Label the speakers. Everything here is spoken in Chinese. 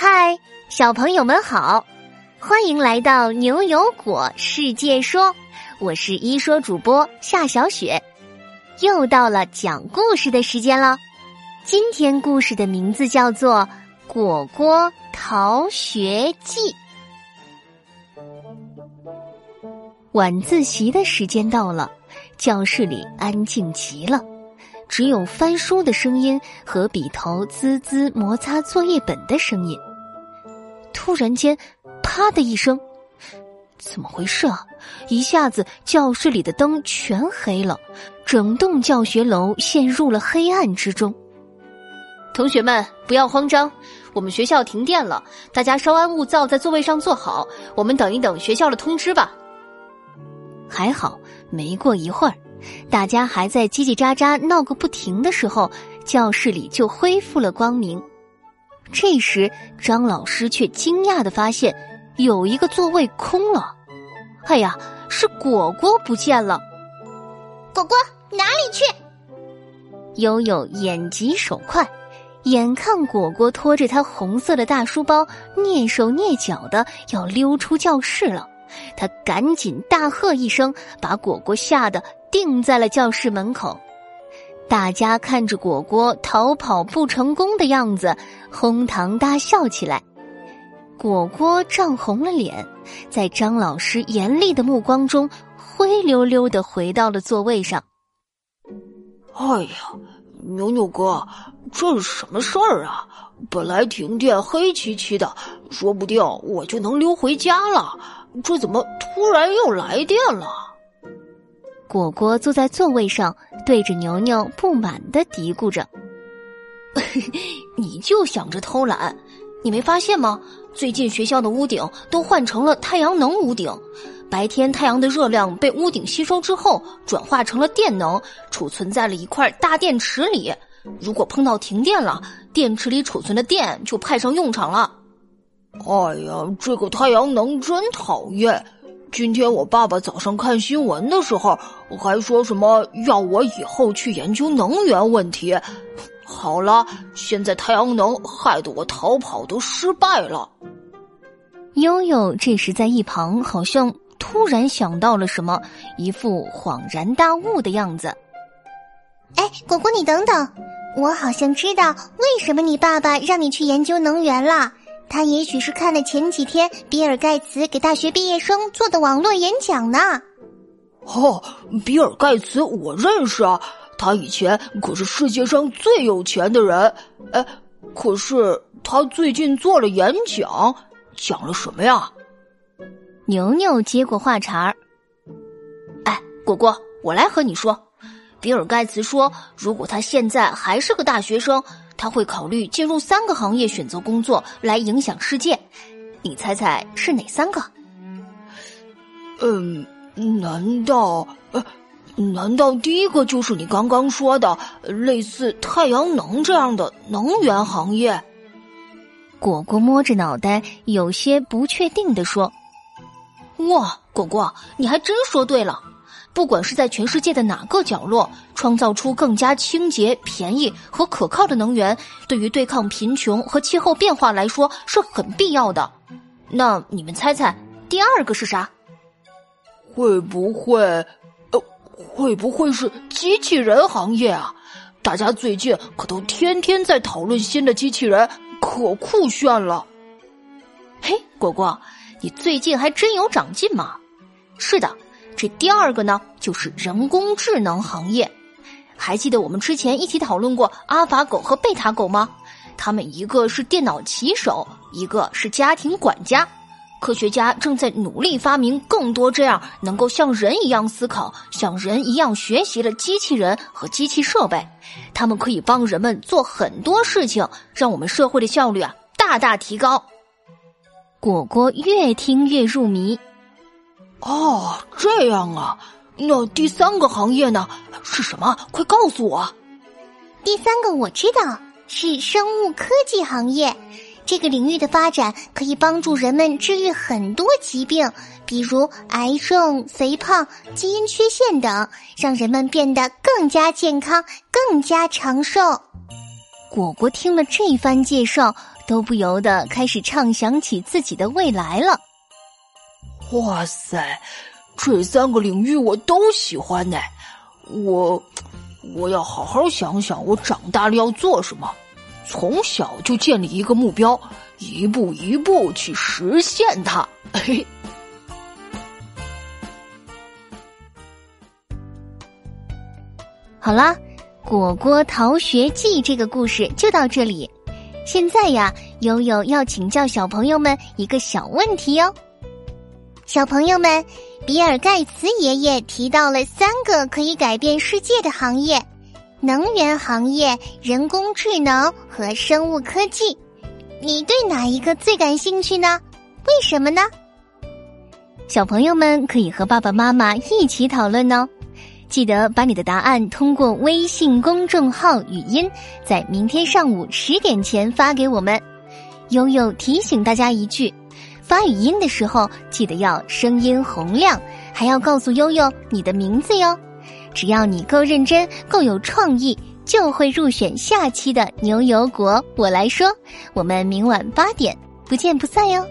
Speaker 1: 嗨，小朋友们好，欢迎来到牛油果世界说，我是一说主播夏小雪，又到了讲故事的时间了。今天故事的名字叫做《果果逃学记》。晚自习的时间到了，教室里安静极了。只有翻书的声音和笔头滋滋摩擦作业本的声音。突然间，啪的一声，怎么回事啊？一下子教室里的灯全黑了，整栋教学楼陷入了黑暗之中。
Speaker 2: 同学们不要慌张，我们学校停电了，大家稍安勿躁，在座位上坐好，我们等一等学校的通知吧。
Speaker 1: 还好，没过一会儿。大家还在叽叽喳喳闹个不停的时候，教室里就恢复了光明。这时，张老师却惊讶的发现，有一个座位空了。哎呀，是果果不见了！
Speaker 3: 果果哪里去？
Speaker 1: 悠悠眼疾手快，眼看果果拖着他红色的大书包，蹑手蹑脚的要溜出教室了。他赶紧大喝一声，把果果吓得定在了教室门口。大家看着果果逃跑不成功的样子，哄堂大笑起来。果果涨红了脸，在张老师严厉的目光中，灰溜溜的回到了座位上。
Speaker 4: 哎呀，牛牛哥，这是什么事儿啊？本来停电黑漆漆的，说不定我就能溜回家了。这怎么突然又来电了？
Speaker 1: 果果坐在座位上，对着牛牛不满的嘀咕着：“
Speaker 2: 你就想着偷懒，你没发现吗？最近学校的屋顶都换成了太阳能屋顶，白天太阳的热量被屋顶吸收之后，转化成了电能，储存在了一块大电池里。如果碰到停电了，电池里储存的电就派上用场了。”
Speaker 4: 哎呀，这个太阳能真讨厌！今天我爸爸早上看新闻的时候，还说什么要我以后去研究能源问题。好了，现在太阳能害得我逃跑都失败了。
Speaker 1: 悠悠这时在一旁，好像突然想到了什么，一副恍然大悟的样子。
Speaker 3: 哎，果果，你等等，我好像知道为什么你爸爸让你去研究能源了。他也许是看了前几天比尔盖茨给大学毕业生做的网络演讲呢。
Speaker 4: 哦，比尔盖茨我认识啊，他以前可是世界上最有钱的人。哎，可是他最近做了演讲，讲了什么呀？
Speaker 1: 牛牛接过话茬儿。
Speaker 2: 哎，果果，我来和你说，比尔盖茨说，如果他现在还是个大学生。他会考虑进入三个行业选择工作来影响世界，你猜猜是哪三个？
Speaker 4: 嗯，难道呃，难道第一个就是你刚刚说的类似太阳能这样的能源行业？
Speaker 1: 果果摸着脑袋，有些不确定的说：“
Speaker 2: 哇，果果，你还真说对了。”不管是在全世界的哪个角落，创造出更加清洁、便宜和可靠的能源，对于对抗贫穷和气候变化来说是很必要的。那你们猜猜，第二个是啥？
Speaker 4: 会不会，呃，会不会是机器人行业啊？大家最近可都天天在讨论新的机器人，可酷炫了。
Speaker 2: 嘿，果果，你最近还真有长进嘛？是的。这第二个呢，就是人工智能行业。还记得我们之前一起讨论过阿法狗和贝塔狗吗？他们一个是电脑骑手，一个是家庭管家。科学家正在努力发明更多这样能够像人一样思考、像人一样学习的机器人和机器设备。它们可以帮人们做很多事情，让我们社会的效率啊大大提高。
Speaker 1: 果果越听越入迷。
Speaker 4: 哦，这样啊，那第三个行业呢？是什么？快告诉我。
Speaker 3: 第三个我知道，是生物科技行业。这个领域的发展可以帮助人们治愈很多疾病，比如癌症、肥胖、基因缺陷等，让人们变得更加健康、更加长寿。
Speaker 1: 果果听了这番介绍，都不由得开始畅想起自己的未来了。
Speaker 4: 哇塞，这三个领域我都喜欢呢！我我要好好想想，我长大了要做什么。从小就建立一个目标，一步一步去实现它。嘿。
Speaker 1: 好啦，《果果逃学记》这个故事就到这里。现在呀，悠悠要请教小朋友们一个小问题哟。
Speaker 3: 小朋友们，比尔盖茨爷爷提到了三个可以改变世界的行业：能源行业、人工智能和生物科技。你对哪一个最感兴趣呢？为什么呢？
Speaker 1: 小朋友们可以和爸爸妈妈一起讨论哦。记得把你的答案通过微信公众号语音，在明天上午十点前发给我们。悠悠提醒大家一句：发语音的时候记得要声音洪亮，还要告诉悠悠你的名字哟。只要你够认真、够有创意，就会入选下期的牛油果。我来说，我们明晚八点不见不散哟。